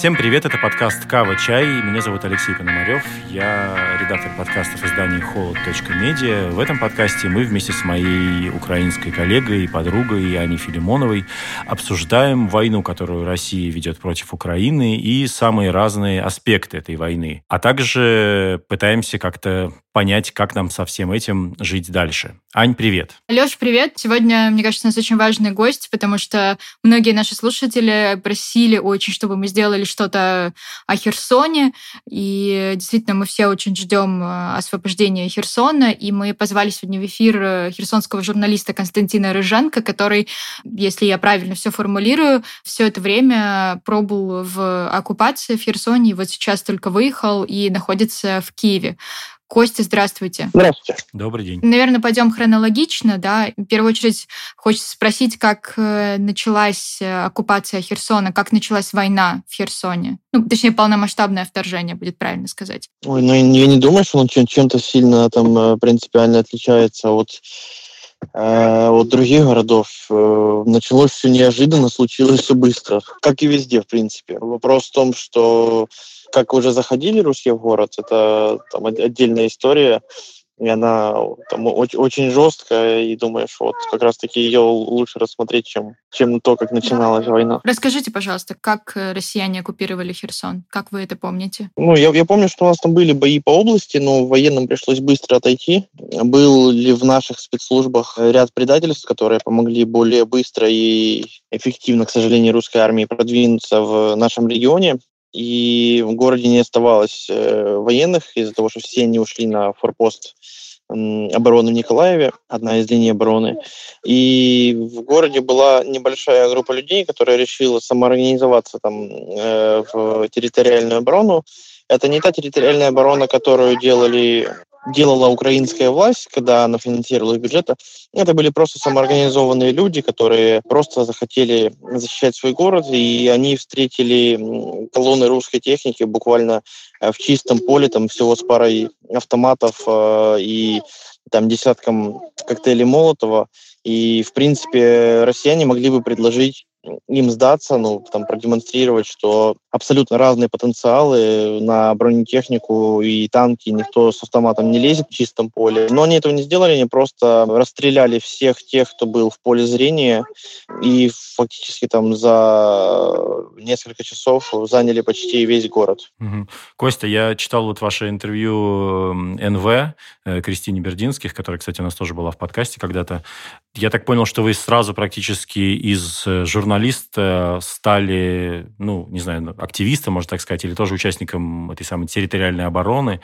Всем привет, это подкаст «Кава Чай». Меня зовут Алексей Пономарев. Я редактор подкастов издания «Холод.медиа». В этом подкасте мы вместе с моей украинской коллегой и подругой Аней Филимоновой обсуждаем войну, которую Россия ведет против Украины и самые разные аспекты этой войны. А также пытаемся как-то понять, как нам со всем этим жить дальше. Ань, привет. Леш, привет. Сегодня, мне кажется, у нас очень важный гость, потому что многие наши слушатели просили очень, чтобы мы сделали что-то о Херсоне. И действительно, мы все очень ждем э, освобождения Херсона. И мы позвали сегодня в эфир э, херсонского журналиста Константина Рыженко, который, если я правильно все формулирую, все это время пробыл в оккупации в Херсоне, и вот сейчас только выехал и находится в Киеве. Костя, здравствуйте. Здравствуйте. Добрый день. Наверное, пойдем хронологично, да. В первую очередь хочется спросить, как э, началась э, оккупация Херсона, как началась война в Херсоне. Ну, точнее, полномасштабное вторжение, будет правильно сказать. Ой, ну я не думаю, что он чем-то сильно там э, принципиально отличается от от других городов. Началось все неожиданно, случилось все быстро. Как и везде, в принципе. Вопрос в том, что как уже заходили русские в город, это там, отдельная история, и она там, очень, очень жесткая, и думаешь, вот как раз-таки ее лучше рассмотреть, чем, чем то, как начиналась да. война. Расскажите, пожалуйста, как э, россияне оккупировали Херсон? Как вы это помните? Ну, я, я помню, что у нас там были бои по области, но военным пришлось быстро отойти. Был ли в наших спецслужбах ряд предательств, которые помогли более быстро и эффективно, к сожалению, русской армии продвинуться в нашем регионе и в городе не оставалось э, военных из-за того, что все они ушли на форпост обороны в Николаеве, одна из линий обороны. И в городе была небольшая группа людей, которая решила самоорганизоваться там э, в территориальную оборону. Это не та территориальная оборона, которую делали делала украинская власть, когда она финансировала бюджета, это были просто самоорганизованные люди, которые просто захотели защищать свой город, и они встретили колонны русской техники буквально э, в чистом поле, там всего с парой автоматов э, и там десятком коктейлей Молотова. И, в принципе, россияне могли бы предложить им сдаться, ну, там, продемонстрировать, что абсолютно разные потенциалы на бронетехнику и танки, никто с автоматом не лезет в чистом поле. Но они этого не сделали, они просто расстреляли всех тех, кто был в поле зрения, и фактически там за несколько часов заняли почти весь город. Угу. Костя, я читал вот ваше интервью НВ э, Кристине Бердинских, которая, кстати, у нас тоже была в подкасте когда-то. Я так понял, что вы сразу практически из э, журналиста стали, ну, не знаю, активистом, можно так сказать, или тоже участником этой самой территориальной обороны.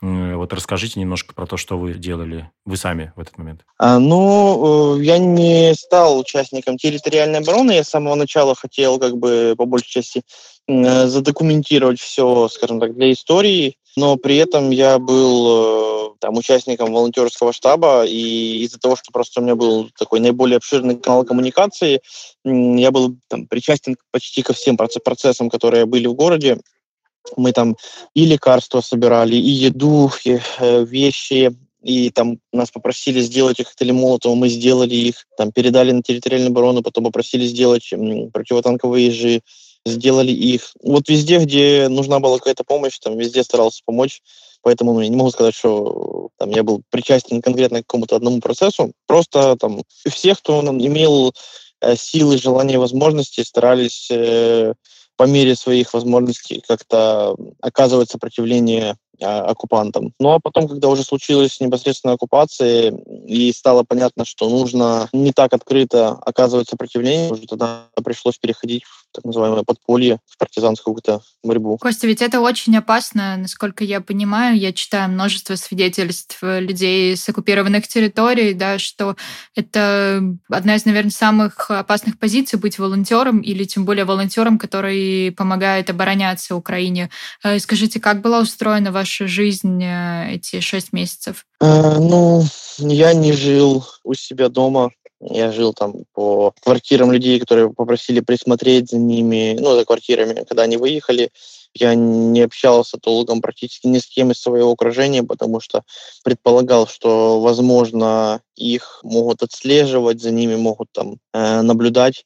Вот расскажите немножко про то, что вы делали, вы сами в этот момент. А, ну, э, я не стал участником территориальной обороны. Я с самого начала хотел, как бы, по большей части, задокументировать все, скажем так, для истории. Но при этом я был э, там участником волонтерского штаба, и из-за того, что просто у меня был такой наиболее обширный канал коммуникации, я был там, причастен почти ко всем процессам, которые были в городе. Мы там и лекарства собирали, и еду, и э, вещи, и там нас попросили сделать их коктейли Молотова, мы сделали их, там передали на территориальную оборону, потом попросили сделать противотанковые ежи, сделали их. Вот везде, где нужна была какая-то помощь, там везде старался помочь, поэтому ну, я не могу сказать, что там я был причастен конкретно к какому-то одному процессу, просто там все, кто имел э, силы, желания, возможности, старались э, по мере своих возможностей как-то оказывать сопротивление а, оккупантам. Ну а потом, когда уже случилась непосредственно оккупация, и стало понятно, что нужно не так открыто оказывать сопротивление, уже тогда пришлось переходить так называемое подполье, в партизанскую какую-то борьбу. Костя, ведь это очень опасно, насколько я понимаю. Я читаю множество свидетельств людей с оккупированных территорий, да, что это одна из, наверное, самых опасных позиций быть волонтером или тем более волонтером, который помогает обороняться Украине. Э, скажите, как была устроена ваша жизнь э, эти шесть месяцев? Э, ну, я не жил у себя дома. Я жил там по квартирам людей, которые попросили присмотреть за ними, ну, за квартирами, когда они выехали. Я не общался толком практически ни с кем из своего окружения, потому что предполагал, что, возможно, их могут отслеживать, за ними могут там э, наблюдать.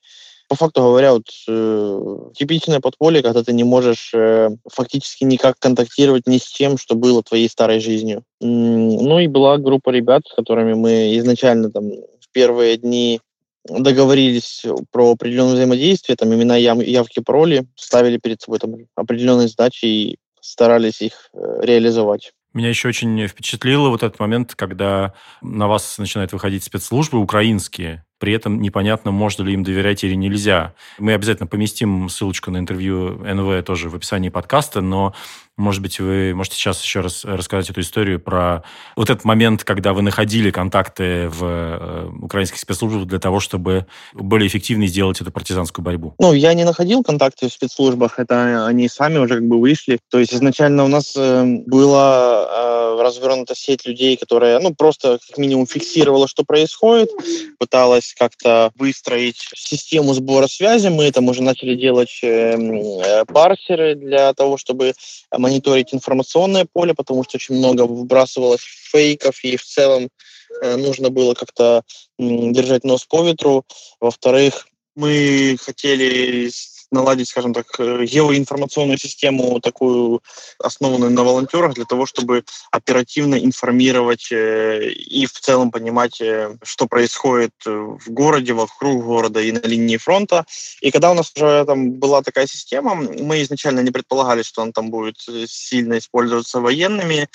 по факту говоря, вот э, типичное подполье, когда ты не можешь э, фактически никак контактировать ни с чем, что было твоей старой жизнью. Ну и была группа ребят, с которыми мы изначально там первые дни договорились про определенное взаимодействие, там имена, явки, пароли, ставили перед собой там определенные задачи и старались их э, реализовать. Меня еще очень впечатлило вот этот момент, когда на вас начинают выходить спецслужбы украинские, при этом непонятно, можно ли им доверять или нельзя. Мы обязательно поместим ссылочку на интервью НВ тоже в описании подкаста, но может быть, вы можете сейчас еще раз рассказать эту историю про вот этот момент, когда вы находили контакты в э, украинских спецслужбах для того, чтобы более эффективно сделать эту партизанскую борьбу? Ну, я не находил контакты в спецслужбах, это они сами уже как бы вышли. То есть изначально у нас э, была э, развернута сеть людей, которая, ну, просто как минимум фиксировала, что происходит, пыталась как-то выстроить систему сбора связи. Мы там уже начали делать э, парсеры для того, чтобы мониторить информационное поле, потому что очень много выбрасывалось фейков, и в целом э, нужно было как-то держать нос по ветру. Во-вторых, мы хотели наладить, скажем так, э, геоинформационную систему, такую основанную на волонтерах, для того, чтобы оперативно информировать э, и в целом понимать, э, что происходит в городе, вокруг города и на линии фронта. И когда у нас уже там была такая система, мы изначально не предполагали, что она там будет сильно использоваться военными,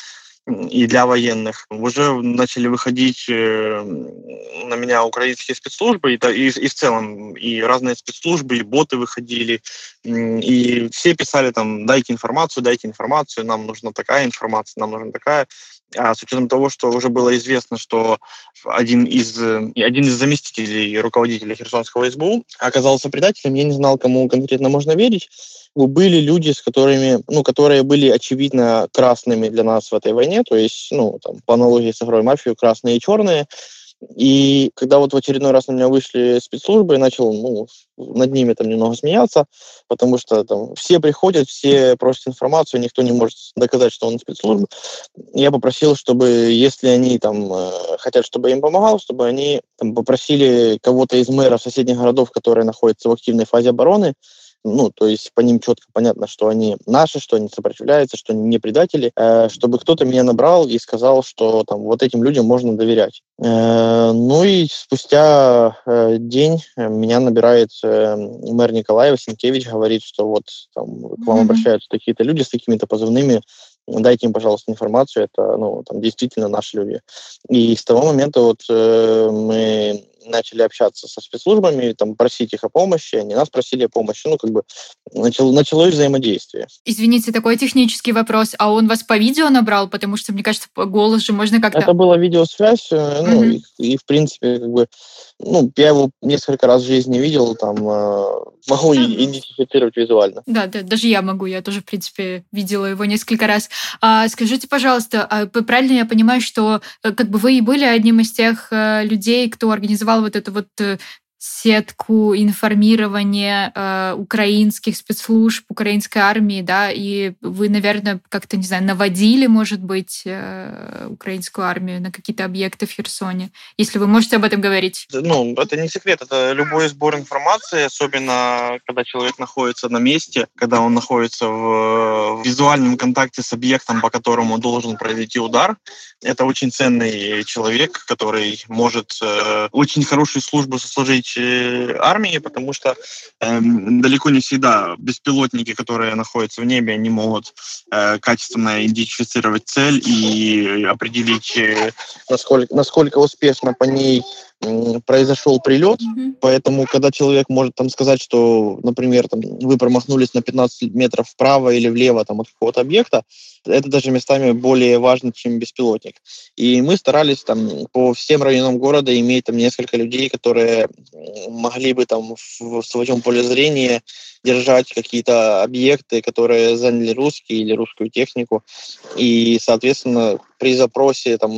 и для военных. Уже начали выходить э, на меня украинские спецслужбы, и, и, и в целом и разные спецслужбы, и боты выходили, и все писали там, дайте информацию, дайте информацию, нам нужна такая информация, нам нужна такая. А с учетом того, что уже было известно, что один из, один из заместителей руководителя Херсонского СБУ оказался предателем, я не знал, кому конкретно можно верить, были люди, с которыми, ну, которые были очевидно красными для нас в этой войне, то есть, ну, там, по аналогии с игрой мафию, красные и черные. И когда вот в очередной раз на меня вышли спецслужбы, я начал ну, над ними там немного смеяться, потому что там все приходят, все просят информацию, никто не может доказать, что он спецслужбы. Я попросил, чтобы, если они там э, хотят, чтобы я им помогал, чтобы они там, попросили кого-то из мэров соседних городов, которые находятся в активной фазе обороны, ну, то есть по ним четко понятно, что они наши, что они сопротивляются, что они не предатели, э, чтобы кто-то меня набрал и сказал, что там вот этим людям можно доверять. Э, ну и спустя э, день меня набирает э, мэр Николаева Сенкевич, говорит, что вот там к вам mm-hmm. обращаются какие-то люди с какими-то позывными, дайте им, пожалуйста, информацию, это, ну, там, действительно наши люди. И с того момента вот э, мы начали общаться со спецслужбами, там, просить их о помощи, они нас просили о помощи, ну, как бы начало, началось взаимодействие. Извините, такой технический вопрос, а он вас по видео набрал? Потому что, мне кажется, голос же можно как-то... Это была видеосвязь, э, ну, mm-hmm. и, и, в принципе, как бы, ну, я его несколько раз в жизни видел, там, э, могу да. идентифицировать визуально. Да, да, даже я могу, я тоже, в принципе, видела его несколько раз. А, скажите, пожалуйста, а правильно я понимаю, что э, как бы вы и были одним из тех людей, кто организовал вот эту вот э, сетку информирования э, украинских спецслужб, украинской армии, да, и вы, наверное, как-то, не знаю, наводили, может быть, э, украинскую армию на какие-то объекты в Херсоне, если вы можете об этом говорить. Ну, это не секрет, это любой сбор информации, особенно когда человек находится на месте, когда он находится в, в визуальном контакте с объектом, по которому должен произойти удар. Это очень ценный человек, который может э, очень хорошую службу сослужить армии, потому что э, далеко не всегда беспилотники, которые находятся в небе, они могут э, качественно идентифицировать цель и определить, э, насколько, насколько успешно по ней произошел прилет, mm-hmm. поэтому когда человек может там сказать, что, например, там, вы промахнулись на 15 метров вправо или влево там, от какого-то объекта, это даже местами более важно, чем беспилотник. И мы старались там по всем районам города иметь там несколько людей, которые могли бы там в, в своем поле зрения держать какие-то объекты, которые заняли русские или русскую технику. И, соответственно, при запросе там,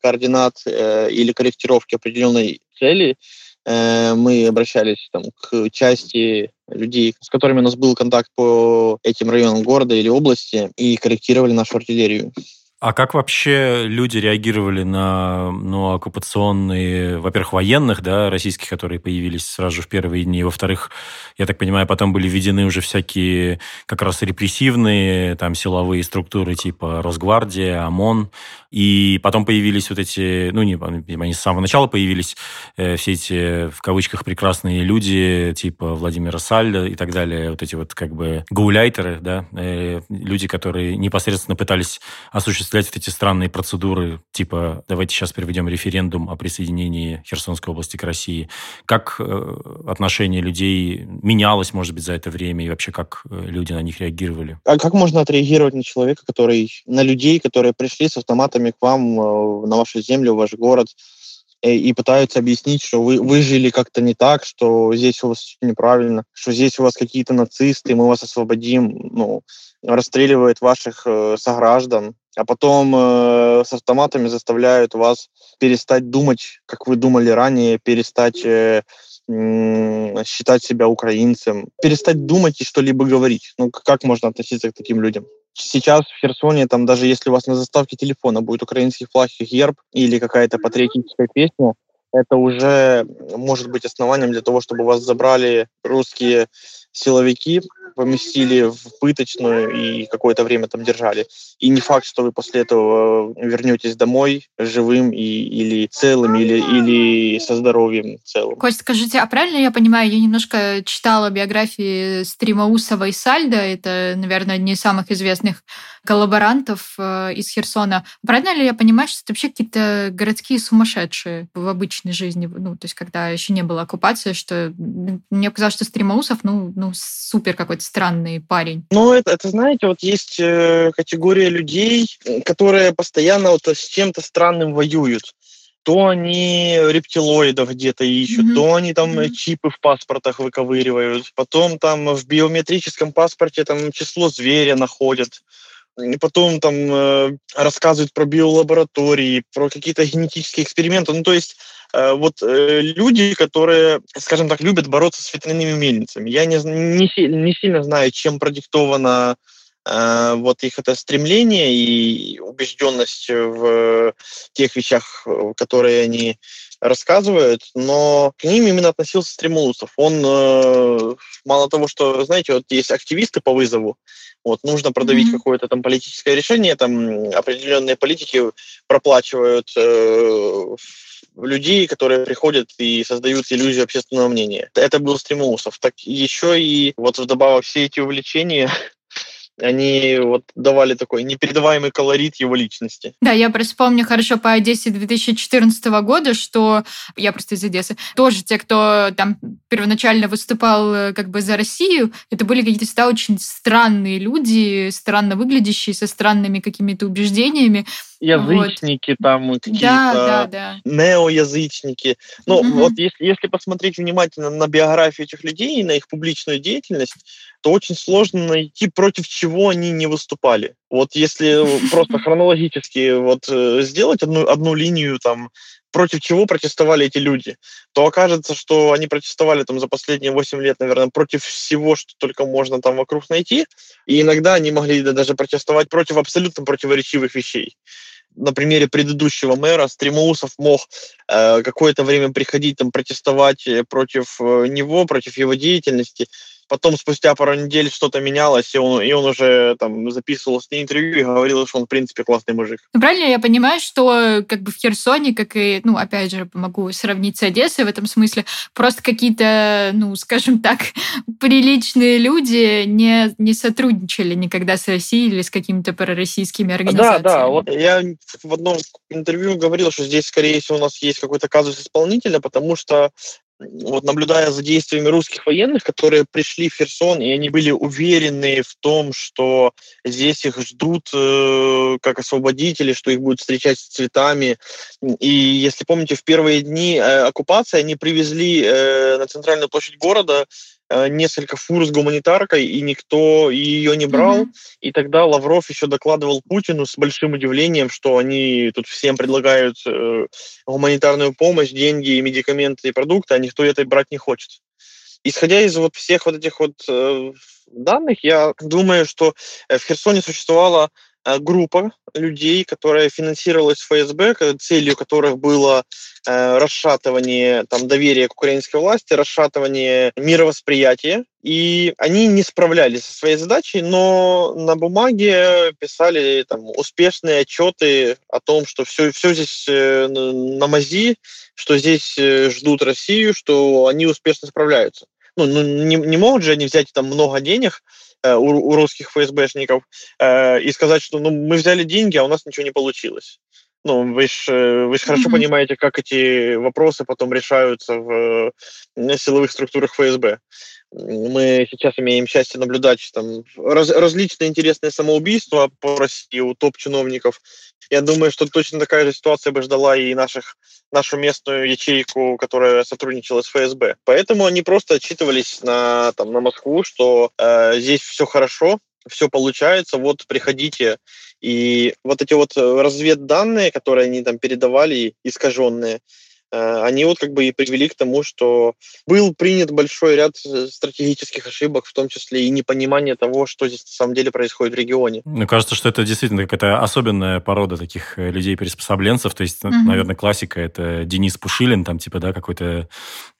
координат э, или корректировки определенной цели э, мы обращались там, к части людей, с которыми у нас был контакт по этим районам города или области, и корректировали нашу артиллерию. А как вообще люди реагировали на ну, оккупационные, во-первых, военных, да, российских, которые появились сразу же в первые дни, во-вторых, я так понимаю, потом были введены уже всякие как раз репрессивные там силовые структуры типа Росгвардия, ОМОН, и потом появились вот эти, ну, не, они с самого начала появились, э, все эти, в кавычках, прекрасные люди, типа Владимира Сальда и так далее, вот эти вот как бы гауляйтеры, да, э, люди, которые непосредственно пытались осуществлять вот эти странные процедуры, типа давайте сейчас проведем референдум о присоединении Херсонской области к России. Как э, отношение людей менялось, может быть, за это время, и вообще как э, люди на них реагировали? А как можно отреагировать на человека, который, на людей, которые пришли с автоматами к вам э, на вашу землю, в ваш город, и пытаются объяснить, что вы, вы жили как-то не так, что здесь у вас все неправильно, что здесь у вас какие-то нацисты, мы вас освободим, ну, расстреливают ваших э, сограждан, а потом э, с автоматами заставляют вас перестать думать, как вы думали ранее, перестать э, э, считать себя украинцем, перестать думать и что-либо говорить. Ну, как можно относиться к таким людям? Сейчас в Херсоне, там даже если у вас на заставке телефона будет украинский флаг и герб или какая-то патриотическая песня, это уже может быть основанием для того, чтобы вас забрали русские силовики, поместили в пыточную и какое-то время там держали. И не факт, что вы после этого вернетесь домой живым и, или целым, или, или со здоровьем целым. Кость, скажите, а правильно я понимаю, я немножко читала биографии Стримаусова и Сальда, это, наверное, одни из самых известных коллаборантов э, из Херсона. Правильно ли я понимаю, что это вообще какие-то городские сумасшедшие в обычной жизни, ну, то есть когда еще не было оккупации, что мне казалось, что Стримаусов, ну, ну супер какой-то странный парень. Ну, это, это знаете, вот есть э, категория людей, которые постоянно вот с чем-то странным воюют то они рептилоидов где-то ищут, mm-hmm. то они там mm-hmm. чипы в паспортах выковыривают, потом там в биометрическом паспорте там число зверя находят и потом там э, рассказывают про биолаборатории, про какие-то генетические эксперименты. Ну, то есть вот э, люди, которые, скажем так, любят бороться с ветряными мельницами. Я не, не, не сильно знаю, чем продиктовано э, вот их это стремление и убежденность в тех вещах, которые они рассказывают, но к ним именно относился Стремулусов. Он э, мало того, что, знаете, вот есть активисты по вызову, вот нужно продавить mm-hmm. какое-то там политическое решение, там определенные политики проплачивают э, людей, которые приходят и создают иллюзию общественного мнения. Это был Стремулусов. Так еще и вот вдобавок все эти увлечения они вот давали такой непередаваемый колорит его личности. Да, я просто помню хорошо по Одессе 2014 года, что я просто из Одессы, тоже те, кто там первоначально выступал э, как бы за Россию, это были какие-то всегда очень странные люди, странно выглядящие, со странными какими-то убеждениями. Язычники вот. там какие-то, да, да, да. неоязычники. Ну, угу. вот если, если посмотреть внимательно на биографию этих людей и на их публичную деятельность, то очень сложно найти, против чего они не выступали. Вот если просто хронологически вот э, сделать одну, одну линию там против чего протестовали эти люди, то окажется, что они протестовали там за последние 8 лет, наверное, против всего, что только можно там вокруг найти. И иногда они могли даже протестовать против абсолютно противоречивых вещей. На примере предыдущего мэра Стремоусов мог э, какое-то время приходить там протестовать э, против э, него, против его деятельности, Потом спустя пару недель что-то менялось, и он, и он уже там записывал с ней интервью и говорил, что он, в принципе, классный мужик. Ну, правильно я понимаю, что как бы в Херсоне, как и, ну, опять же, могу сравнить с Одессой в этом смысле, просто какие-то, ну, скажем так, приличные люди не, не сотрудничали никогда с Россией или с какими-то пророссийскими организациями. Да, да, вот я в одном интервью говорил, что здесь, скорее всего, у нас есть какой-то казус исполнителя, потому что вот наблюдая за действиями русских военных, которые пришли в Херсон, и они были уверены в том, что здесь их ждут э, как освободители, что их будут встречать с цветами. И если помните, в первые дни э, оккупации они привезли э, на центральную площадь города несколько фур с гуманитаркой, и никто ее не брал. Mm-hmm. И тогда Лавров еще докладывал Путину с большим удивлением, что они тут всем предлагают э, гуманитарную помощь, деньги, медикаменты и продукты, а никто это брать не хочет. Исходя из вот всех вот этих вот э, данных, я думаю, что э, в Херсоне существовало э, группа людей, которая финансировалась ФСБ, целью которых было э, расшатывание там, доверия к украинской власти, расшатывание мировосприятия. И они не справлялись со своей задачей, но на бумаге писали там, успешные отчеты о том, что все, все здесь э, на мази, что здесь э, ждут Россию, что они успешно справляются. Ну, ну не, не могут же они взять там много денег, Э, у, у русских ФСБшников э, и сказать, что ну, мы взяли деньги, а у нас ничего не получилось. Ну, вы же э, вы ж хорошо mm-hmm. понимаете, как эти вопросы потом решаются в силовых структурах ФСБ. Мы сейчас имеем счастье наблюдать там раз, различные интересные самоубийства по России у топ-чиновников. Я думаю, что точно такая же ситуация бы ждала и наших, нашу местную ячейку, которая сотрудничала с ФСБ. Поэтому они просто отчитывались на, там, на Москву, что э, здесь все хорошо, все получается, вот приходите. И вот эти вот разведданные, которые они там передавали, искаженные, Э, они вот как бы и привели к тому, что был принят большой ряд э, стратегических ошибок, в том числе и непонимание того, что здесь на самом деле происходит в регионе. Мне кажется, что это действительно какая-то особенная порода таких э, людей-приспособленцев. То есть, mm-hmm. наверное, классика — это Денис Пушилин, там типа, да, какой-то,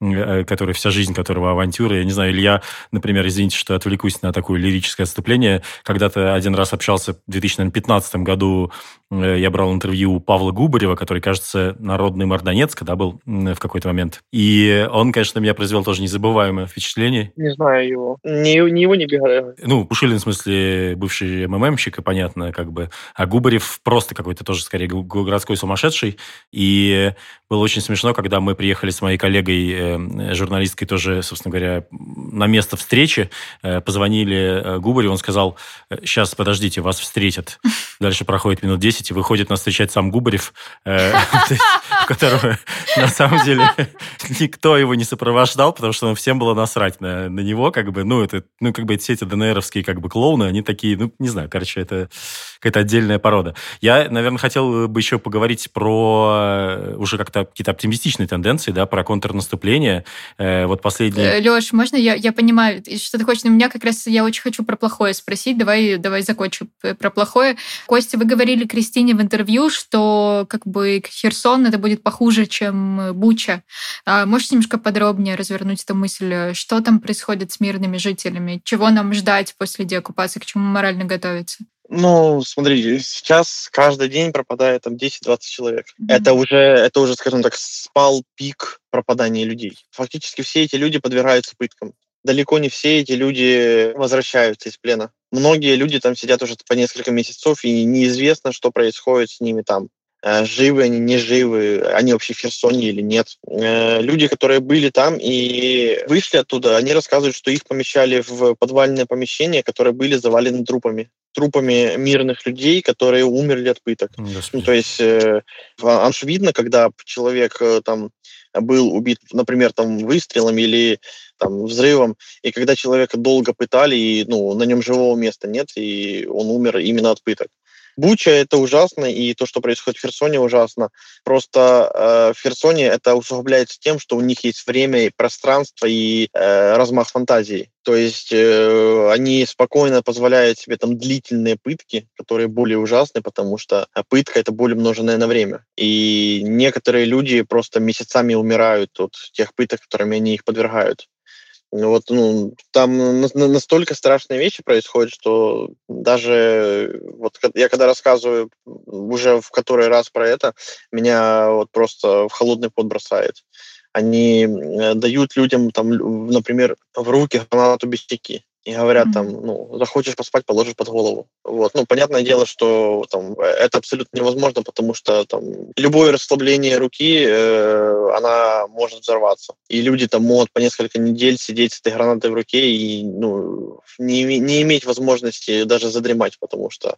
который вся жизнь которого авантюры. Я не знаю, или я, например, извините, что отвлекусь на такое лирическое отступление. Когда-то один раз общался в 2015 году, я брал интервью у Павла Губарева, который, кажется, народный мордонец, когда был в какой-то момент. И он, конечно, на меня произвел тоже незабываемое впечатление. Не знаю его. Не, не его, не Бегарева. Ну, Пушилин, в смысле, бывший МММщик, и понятно, как бы. А Губарев просто какой-то тоже, скорее, городской сумасшедший. И было очень смешно, когда мы приехали с моей коллегой, э, журналисткой тоже, собственно говоря, на место встречи, э, позвонили э, Губареву, он сказал, сейчас, подождите, вас встретят. Дальше проходит минут 10, и выходит нас встречать сам Губарев, которого на самом деле никто его не сопровождал, потому что ну, всем было насрать на, него, как бы, ну, это, ну, как бы все эти ДНРовские, как бы, клоуны, они такие, ну, не знаю, короче, это какая-то отдельная порода. Я, наверное, хотел бы еще поговорить про э, уже как-то какие-то оптимистичные тенденции, да, про контрнаступление. Э, вот последние... Э, Леш, можно я, я понимаю, что ты хочешь, но меня как раз, я очень хочу про плохое спросить, давай, давай закончу про плохое. Костя, вы говорили Кристине в интервью, что как бы Херсон это будет похуже, чем Буча. А можете немножко подробнее развернуть эту мысль? Что там происходит с мирными жителями? Чего нам ждать после деоккупации? К чему морально готовиться? Ну, смотри, сейчас каждый день пропадает там 10-20 человек. Mm-hmm. Это уже, это уже, скажем так, спал пик пропадания людей. Фактически все эти люди подвергаются пыткам. Далеко не все эти люди возвращаются из плена. Многие люди там сидят уже по несколько месяцев, и неизвестно, что происходит с ними там. Э, живы они, не живы, они вообще в Херсоне или нет. Э, люди, которые были там и вышли оттуда, они рассказывают, что их помещали в подвальное помещение, которые были завалены трупами трупами мирных людей, которые умерли от пыток. Ну, то есть э, аж видно, когда человек э, там был убит, например, там выстрелом или там взрывом, и когда человека долго пытали, и ну, на нем живого места нет, и он умер именно от пыток. Буча это ужасно, и то, что происходит в Херсоне, ужасно. Просто э, в Херсоне это усугубляется тем, что у них есть время и пространство и э, размах фантазии. То есть э, они спокойно позволяют себе там длительные пытки, которые более ужасны, потому что пытка это более умноженное на время. И некоторые люди просто месяцами умирают от тех пыток, которыми они их подвергают. Вот, ну, там настолько страшные вещи происходят, что даже вот я когда рассказываю уже в который раз про это, меня вот просто в холодный пот бросает. Они э, дают людям, там, например, в руки гранату без стеки и говорят mm-hmm. там, ну, захочешь поспать, положишь под голову. Вот. Ну, понятное дело, что там это абсолютно невозможно, потому что там любое расслабление руки, э, она может взорваться. И люди там могут по несколько недель сидеть с этой гранатой в руке и ну, не, не иметь возможности даже задремать, потому что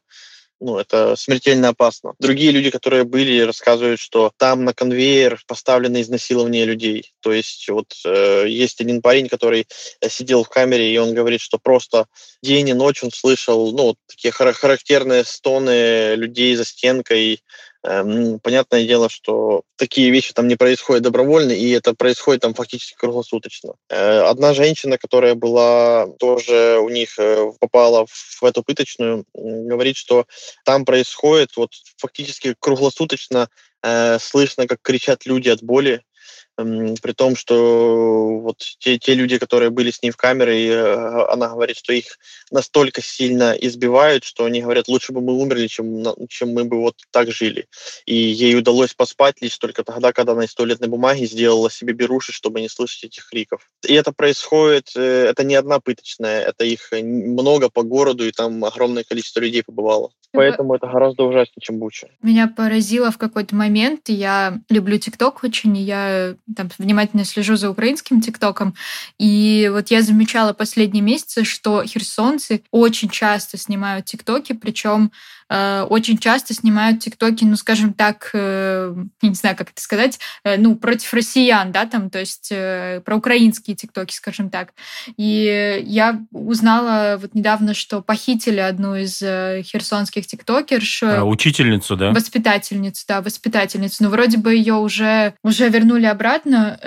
ну, это смертельно опасно. Другие люди, которые были, рассказывают, что там на конвейер поставлено изнасилование людей. То есть вот э, есть один парень, который э, сидел в камере, и он говорит, что просто день и ночь он слышал, ну, такие характерные стоны людей за стенкой, понятное дело, что такие вещи там не происходят добровольно, и это происходит там фактически круглосуточно. Э, одна женщина, которая была тоже у них э, попала в эту пыточную, говорит, что там происходит вот фактически круглосуточно э, слышно, как кричат люди от боли, при том, что вот те, те люди, которые были с ней в камере, э, она говорит, что их настолько сильно избивают, что они говорят, лучше бы мы умерли, чем, чем мы бы вот так жили. И ей удалось поспать лишь только тогда, когда она из туалетной бумаги сделала себе беруши, чтобы не слышать этих криков. И это происходит, э, это не одна пыточная, это их много по городу, и там огромное количество людей побывало. Поэтому это гораздо ужаснее, чем Буча. Меня поразило в какой-то момент. Я люблю ТикТок очень, и я там внимательно слежу за украинским ТикТоком. И вот я замечала последние месяцы, что херсонцы очень часто снимают ТикТоки, причем Э, очень часто снимают тиктоки, ну, скажем так, э, я не знаю, как это сказать, э, ну, против россиян, да, там, то есть про украинские тиктоки, скажем так. И я узнала вот недавно, что похитили одну из херсонских тиктокерш. А, учительницу, да? Воспитательницу, да, воспитательницу. Но вроде бы ее уже, уже вернули обратно.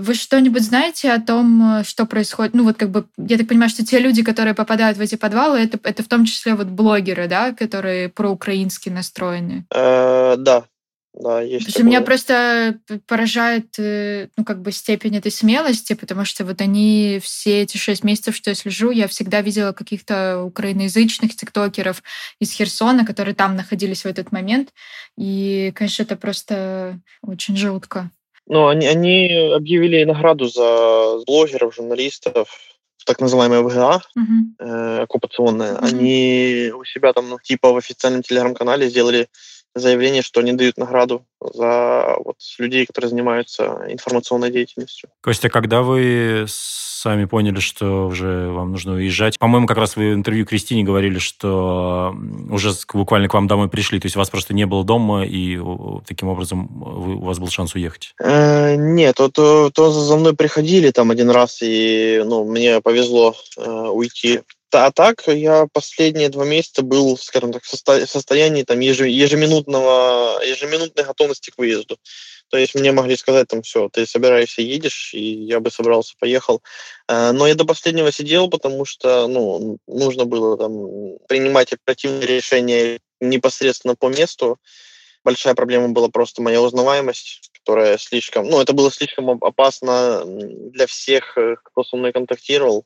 Вы что-нибудь знаете о том, что происходит? Ну, вот как бы, я так понимаю, что те люди, которые попадают в эти подвалы, это, это в том числе вот блогеры, да, которые которые проукраински настроены? Э, да, да, есть. Потому меня просто поражает, э, ну, как бы степень этой смелости, потому что вот они все эти шесть месяцев, что я слежу, я всегда видела каких-то украиноязычных тиктокеров из Херсона, которые там находились в этот момент. И, конечно, это просто очень жутко. Ну, они, они объявили награду за блогеров, журналистов, так называемая ВГА, uh-huh. э, оккупационная, uh-huh. они у себя там, ну, типа в официальном телеграм-канале сделали заявление, что они дают награду за вот людей, которые занимаются информационной деятельностью. Костя, когда вы сами поняли, что уже вам нужно уезжать. По-моему, как раз вы в интервью Кристине говорили, что уже буквально к вам домой пришли, то есть вас просто не было дома, и таким образом вы, у вас был шанс уехать. Э, нет, то, то, то за мной приходили там один раз, и ну, мне повезло э, уйти а так я последние два месяца был, скажем так, в состоянии там ежеминутного, ежеминутной готовности к выезду. То есть мне могли сказать там все, ты собираешься, едешь, и я бы собрался, поехал. Э, но я до последнего сидел, потому что ну, нужно было там принимать оперативные решения непосредственно по месту. Большая проблема была просто моя узнаваемость, которая слишком, ну, это было слишком опасно для всех, э, кто со мной контактировал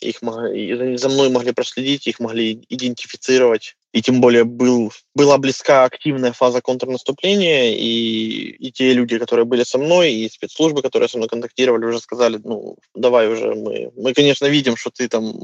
их могли, за мной могли проследить, их могли идентифицировать. И тем более был, была близка активная фаза контрнаступления, и, и те люди, которые были со мной, и спецслужбы, которые со мной контактировали, уже сказали, ну, давай уже, мы, мы конечно, видим, что ты там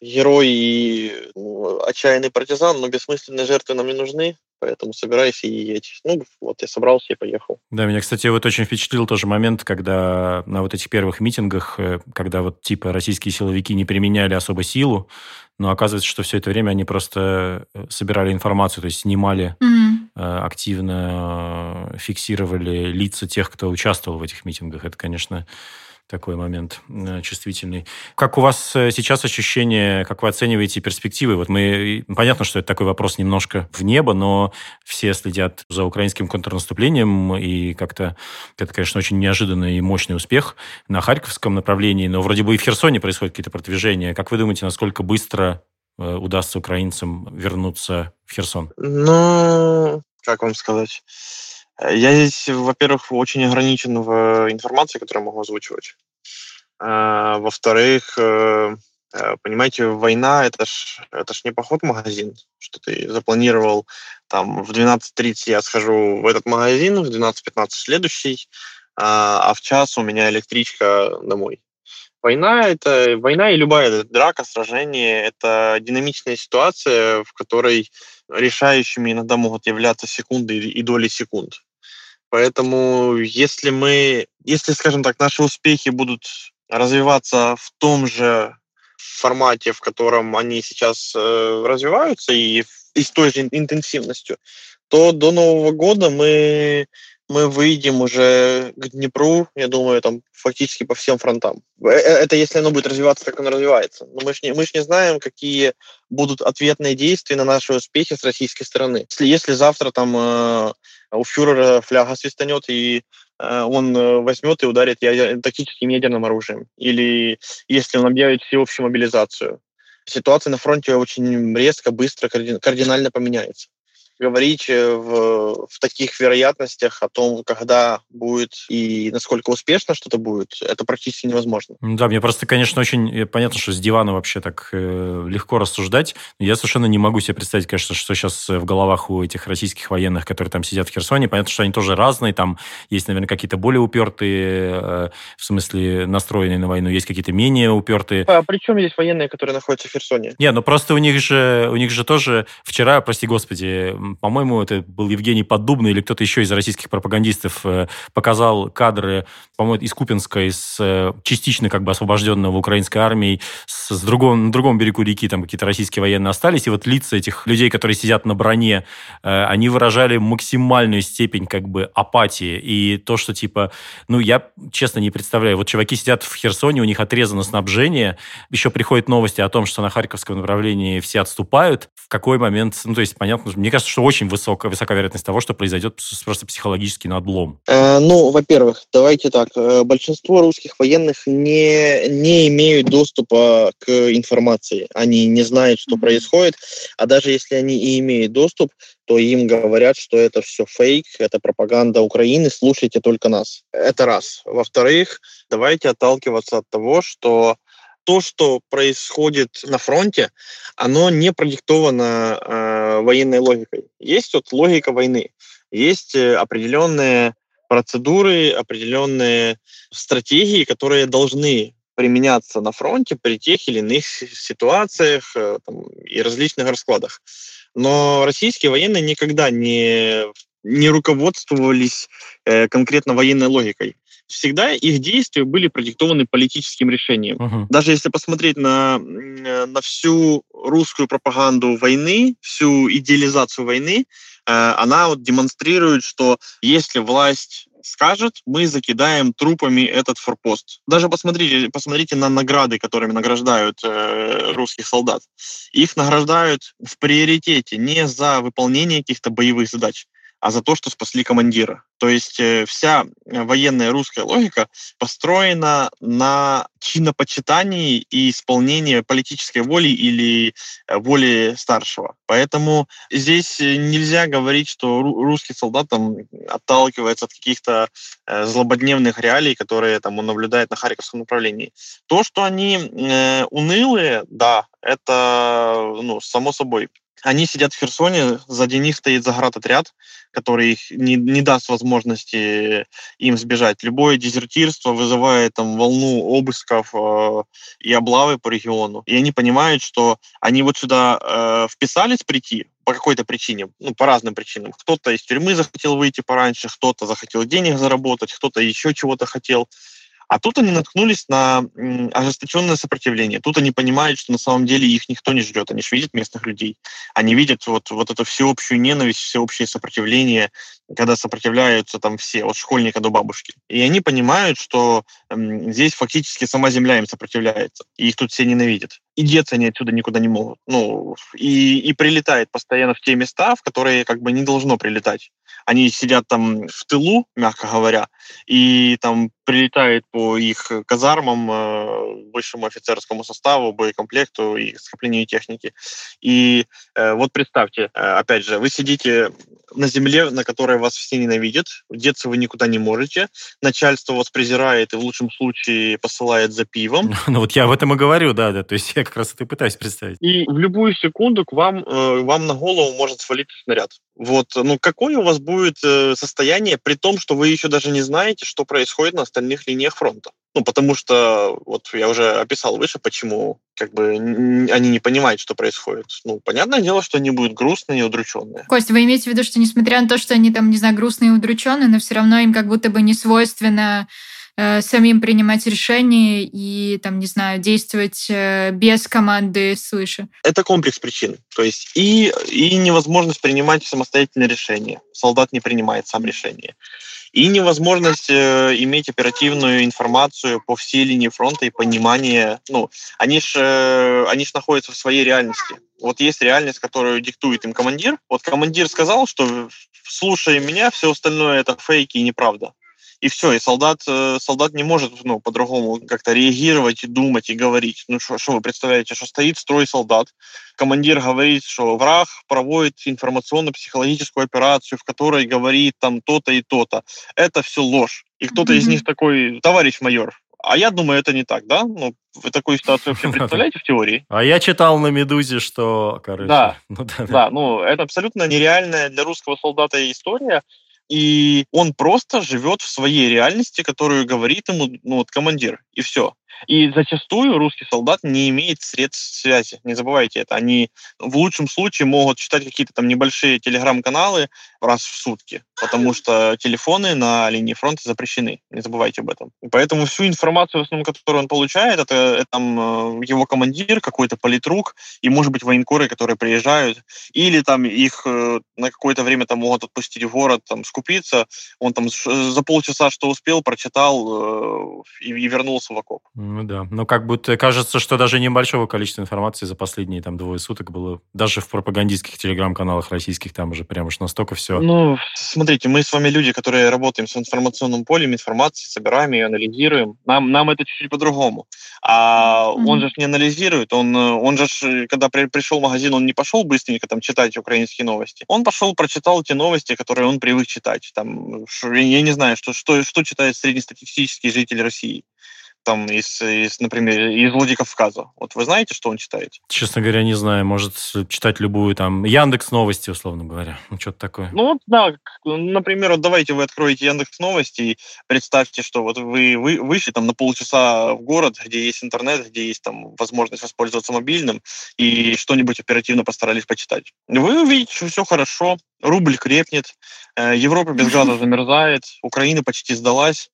герой и ну, отчаянный партизан, но бессмысленные жертвы нам не нужны, поэтому собирайся и едь. Ну, вот я собрался и поехал. Да, меня, кстати, вот очень впечатлил тоже момент, когда на вот этих первых митингах, э, когда вот типа российские силовики не применяли особо силу, но оказывается, что все это время они просто э, собирали информацию, то есть снимали mm-hmm. активно, фиксировали лица тех, кто участвовал в этих митингах. Это, конечно, такой момент э, чувствительный. Как у вас э, сейчас ощущение, как вы оцениваете перспективы? Вот мы, понятно, что это такой вопрос немножко в небо, но все следят за украинским контрнаступлением, и как-то это, конечно, очень неожиданный и мощный успех на Харьковском направлении, но вроде бы и в Херсоне происходят какие-то продвижения. Как вы думаете, насколько быстро э, удастся украинцам вернуться в Херсон? Ну, как вам сказать? Я здесь, во-первых, очень ограничен в информации, которую могу озвучивать. А, во-вторых, э, э, понимаете, война это ж, это ж не поход в магазин, что ты запланировал там в 12.30 я схожу в этот магазин, в 12.15 следующий, а, а в час у меня электричка домой. Война это война и любая драка, сражение это динамичная ситуация, в которой решающими иногда могут являться секунды и доли секунд. Поэтому если мы, если, скажем так, наши успехи будут развиваться в том же формате, в котором они сейчас э, развиваются, и, и с той же интенсивностью, то до Нового года мы мы выйдем уже к Днепру, я думаю, там фактически по всем фронтам. Э, э, это если оно будет развиваться, как оно развивается. Но мы же не, мы ж не знаем, какие будут ответные действия на наши успехи с российской стороны. Если, если завтра там э, у фюрера фляга свистанет и э, он возьмет и ударит ядер, тактическим ядерным оружием, или если он объявит всеобщую мобилизацию, ситуация на фронте очень резко, быстро, кардинально поменяется говорить э, в, в таких вероятностях о том, когда будет и насколько успешно что-то будет, это практически невозможно. Да, мне просто, конечно, очень э, понятно, что с дивана вообще так э, легко рассуждать. Я совершенно не могу себе представить, конечно, что сейчас в головах у этих российских военных, которые там сидят в Херсоне. Понятно, что они тоже разные. Там есть, наверное, какие-то более упертые, э, в смысле настроенные на войну, есть какие-то менее упертые. А при чем есть военные, которые находятся в Херсоне? Не, ну просто у них же, у них же тоже вчера, прости господи, по-моему, это был Евгений Поддубный или кто-то еще из российских пропагандистов э, показал кадры, по-моему, из Купинска, из э, частично как бы освобожденного украинской армией, с, с другом, на другом берегу реки там какие-то российские военные остались, и вот лица этих людей, которые сидят на броне, э, они выражали максимальную степень как бы апатии, и то, что типа, ну, я честно не представляю, вот чуваки сидят в Херсоне, у них отрезано снабжение, еще приходят новости о том, что на Харьковском направлении все отступают, в какой момент, ну, то есть, понятно, мне кажется, что очень высокая, высокая вероятность того, что произойдет просто психологический надлом. Э, ну, во-первых, давайте так. Э, большинство русских военных не, не имеют доступа к информации. Они не знают, что происходит. А даже если они и имеют доступ, то им говорят, что это все фейк, это пропаганда Украины, слушайте только нас. Это раз. Во-вторых, давайте отталкиваться от того, что то, что происходит на фронте, оно не продиктовано э, военной логикой. Есть вот логика войны, есть э, определенные процедуры, определенные стратегии, которые должны применяться на фронте при тех или иных ситуациях э, там, и различных раскладах. Но российские военные никогда не, не руководствовались э, конкретно военной логикой всегда их действия были продиктованы политическим решением. Uh-huh. Даже если посмотреть на, на всю русскую пропаганду войны, всю идеализацию войны, э, она вот демонстрирует, что если власть скажет, мы закидаем трупами этот форпост. Даже посмотрите, посмотрите на награды, которыми награждают э, русских солдат. Их награждают в приоритете не за выполнение каких-то боевых задач, а за то, что спасли командира. То есть э, вся военная русская логика построена на чинопочитании и исполнении политической воли или э, воли старшего. Поэтому здесь э, нельзя говорить, что русский солдат там отталкивается от каких-то злободневных реалий, которые там он наблюдает на Харьковском направлении. То, что они унылые, да, это ну, само собой они сидят в Херсоне, сзади них стоит заградотряд, который их не, не даст возможности им сбежать. Любое дезертирство вызывает там волну обысков э, и облавы по региону. И они понимают, что они вот сюда э, вписались прийти по какой-то причине, ну, по разным причинам. Кто-то из тюрьмы захотел выйти пораньше, кто-то захотел денег заработать, кто-то еще чего-то хотел. А тут они наткнулись на ожесточенное сопротивление. Тут они понимают, что на самом деле их никто не ждет. Они же видят местных людей. Они видят вот, вот эту всеобщую ненависть, всеобщее сопротивление, когда сопротивляются там все, от школьника до бабушки. И они понимают, что м, здесь фактически сама земля им сопротивляется. И их тут все ненавидят. И деться они отсюда никуда не могут. Ну, и, и прилетает постоянно в те места, в которые как бы не должно прилетать. Они сидят там в тылу, мягко говоря, и там прилетает по их казармам, э, высшему офицерскому составу, боекомплекту и скоплению техники. И э, вот представьте, э, опять же, вы сидите на земле, на которой вас все ненавидят, деться вы никуда не можете, начальство вас презирает и в лучшем случае посылает за пивом. Ну вот я об этом и говорю, да, да, то есть я как раз это и пытаюсь представить. И в любую секунду к вам, э, вам на голову может свалиться снаряд. Вот, ну какое у вас будет э, состояние, при том, что вы еще даже не знаете, что происходит на остальных линиях фронта? Ну, потому что, вот я уже описал выше, почему как бы они не понимают, что происходит. Ну, понятное дело, что они будут грустные и удрученные. Кость, вы имеете в виду, что несмотря на то, что они там, не знаю, грустные и удрученные, но все равно им как будто бы не свойственно э, самим принимать решения и, там, не знаю, действовать э, без команды свыше? Это комплекс причин. То есть и, и невозможность принимать самостоятельные решения. Солдат не принимает сам решение и невозможность э, иметь оперативную информацию по всей линии фронта и понимание, ну, они же э, они ж находятся в своей реальности. Вот есть реальность, которую диктует им командир. Вот командир сказал, что слушая меня, все остальное это фейки и неправда и все, и солдат, э, солдат не может ну, по-другому как-то реагировать и думать и говорить. Ну что вы представляете, что стоит строй солдат, командир говорит, что враг проводит информационно-психологическую операцию, в которой говорит там то-то и то-то. Это все ложь. И кто-то mm-hmm. из них такой, товарищ майор, а я думаю, это не так, да? Ну, вы такую ситуацию вообще представляете в теории? А я читал на «Медузе», что, короче... Да, ну, да, да, ну, это абсолютно нереальная для русского солдата история и он просто живет в своей реальности, которую говорит ему ну, вот, командир, и все. И зачастую русский солдат не имеет средств связи. Не забывайте это. Они в лучшем случае могут читать какие-то там небольшие телеграм-каналы раз в сутки, потому что телефоны на линии фронта запрещены. Не забывайте об этом. И поэтому всю информацию, в основном, которую он получает, это, это там э, его командир, какой-то политрук и, может быть, военкоры, которые приезжают, или там их э, на какое-то время там могут отпустить в город, там скупиться. Он там за полчаса что успел, прочитал э, и, и вернулся в окоп. Ну да. Но как будто кажется, что даже небольшого количества информации за последние там двое суток было даже в пропагандистских телеграм-каналах российских там уже прям уж настолько все. Ну, смотрите, мы с вами люди, которые работаем с информационным полем информации, собираем ее, анализируем. Нам, нам это чуть-чуть по-другому. А mm-hmm. он же не анализирует, он, он же, когда при, пришел в магазин, он не пошел быстренько там читать украинские новости. Он пошел, прочитал те новости, которые он привык читать. Там, я не знаю, что, что, что читает среднестатистический житель России там из, из, например, из Владикавказа. Вот вы знаете, что он читает? Честно говоря, не знаю. Может читать любую там Яндекс Новости, условно говоря. Ну, что-то такое. Ну, вот, да. Например, вот давайте вы откроете Яндекс Новости и представьте, что вот вы, вы вышли там на полчаса в город, где есть интернет, где есть там возможность воспользоваться мобильным, и что-нибудь оперативно постарались почитать. Вы увидите, что все хорошо, рубль крепнет, э, Европа без газа замерзает, Украина почти сдалась,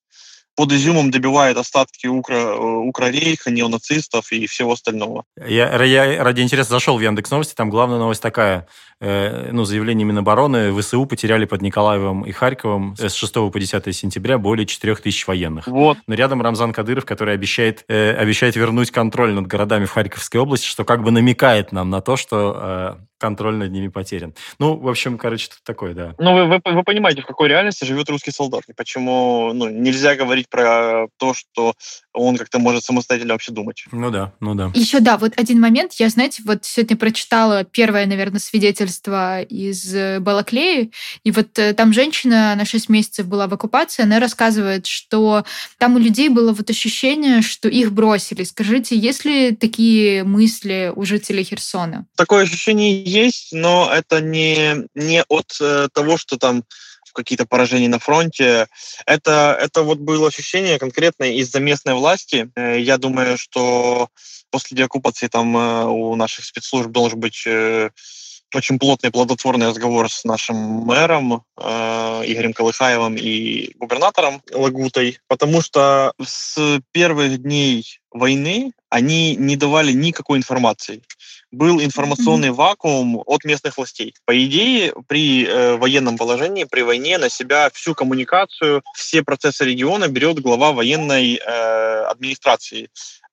под изюмом добивает остатки укро, э, укрорейха, неонацистов и всего остального. Я, я ради интереса зашел в Яндекс Новости, там главная новость такая, э, ну, заявление Минобороны, ВСУ потеряли под Николаевым и Харьковом с 6 по 10 сентября более 4 тысяч военных. Вот. Но рядом Рамзан Кадыров, который обещает, э, обещает вернуть контроль над городами в Харьковской области, что как бы намекает нам на то, что э, контроль над ними потерян. Ну, в общем, короче, тут такое, да. Ну, вы, вы, вы понимаете, в какой реальности живет русский солдат, и почему ну, нельзя говорить про то, что он как-то может самостоятельно вообще думать. Ну да, ну да. Еще да, вот один момент, я, знаете, вот сегодня прочитала первое, наверное, свидетельство из э, Балаклеи, и вот э, там женщина на 6 месяцев была в оккупации, она рассказывает, что там у людей было вот ощущение, что их бросили. Скажите, есть ли такие мысли у жителей Херсона? Такое ощущение есть, но это не, не от э, того, что там какие-то поражения на фронте. Это, это вот было ощущение конкретно из-за местной власти. Э, я думаю, что после деоккупации там э, у наших спецслужб должен быть э, очень плотный, плодотворный разговор с нашим мэром э, Игорем Колыхаевым и губернатором Лагутой, потому что с первых дней войны они не давали никакой информации был информационный вакуум от местных властей. По идее, при э, военном положении, при войне на себя всю коммуникацию, все процессы региона берет глава военной э, администрации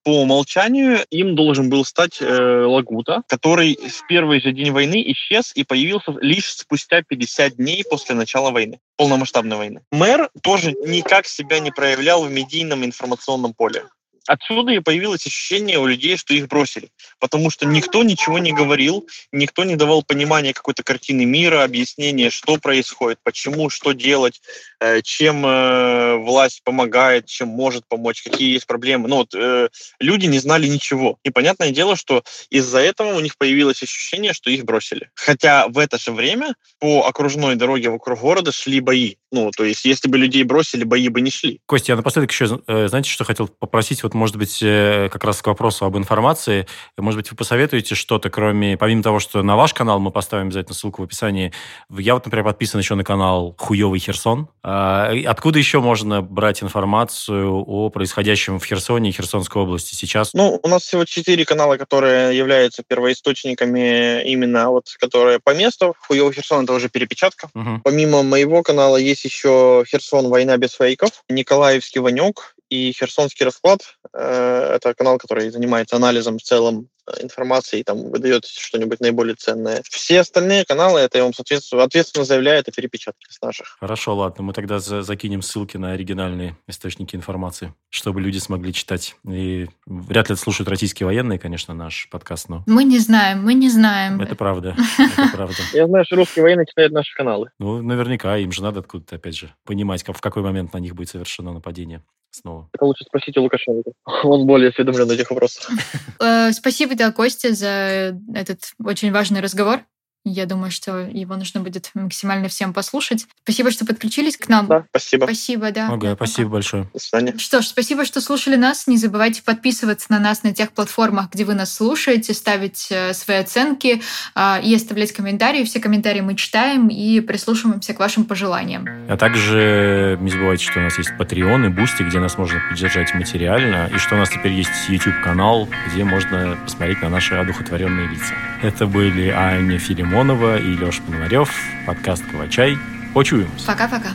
по умолчанию им должен был стать э, Лагута, который в первый же день войны исчез и появился лишь спустя 50 дней после начала войны, полномасштабной войны. Мэр тоже никак себя не проявлял в медийном информационном поле. Отсюда и появилось ощущение у людей, что их бросили. Потому что никто ничего не говорил, никто не давал понимания какой-то картины мира, объяснения, что происходит, почему, что делать, э, чем э, власть помогает, чем может помочь, какие есть проблемы. Ну вот э, люди не знали ничего. И понятное дело, что из-за этого у них появилось ощущение, что их бросили. Хотя в это же время по окружной дороге вокруг города шли бои. Ну, то есть, если бы людей бросили, бои бы не шли. Костя, я напоследок еще, э, знаете, что хотел попросить? Вот, может быть, э, как раз к вопросу об информации. Может быть, вы посоветуете что-то, кроме, помимо того, что на ваш канал мы поставим обязательно ссылку в описании. Я вот, например, подписан еще на канал Хуевый Херсон. А, откуда еще можно брать информацию о происходящем в Херсоне и Херсонской области сейчас? Ну, у нас всего четыре канала, которые являются первоисточниками именно вот, которые по месту. Хуевый Херсон — это уже перепечатка. Угу. Помимо моего канала есть есть еще Херсон. «Война без фейков», Николаевский «Ванек», и Херсонский расклад э, это канал, который занимается анализом в целом э, информации и там выдает что-нибудь наиболее ценное. Все остальные каналы, это я вам соответственно, ответственно заявляю, это перепечатки с наших. Хорошо, ладно, мы тогда за закинем ссылки на оригинальные источники информации, чтобы люди смогли читать. И вряд ли это слушают российские военные, конечно, наш подкаст, но... Мы не знаем, мы не знаем. Это правда, это правда. Я знаю, что русские военные читают наши каналы. Ну, наверняка, им же надо откуда-то, опять же, понимать, в какой момент на них будет совершено нападение снова? Это лучше спросите у Лукашенко. Он более осведомлен в этих вопросах. Э, спасибо, да, Костя, за этот очень важный разговор. Я думаю, что его нужно будет максимально всем послушать. Спасибо, что подключились к нам. Да, спасибо. Спасибо, да. Ага, спасибо большое. До свидания. Что ж, спасибо, что слушали нас. Не забывайте подписываться на нас на тех платформах, где вы нас слушаете, ставить э, свои оценки э, и оставлять комментарии. Все комментарии мы читаем и прислушиваемся к вашим пожеланиям. А также не забывайте, что у нас есть Patreon и Boosty, где нас можно поддержать материально, и что у нас теперь есть YouTube-канал, где можно посмотреть на наши одухотворенные лица. Это были Аня Филимон Лимонова и Леша Пономарев. Подкаст «Калачай». Почуемся. Пока-пока.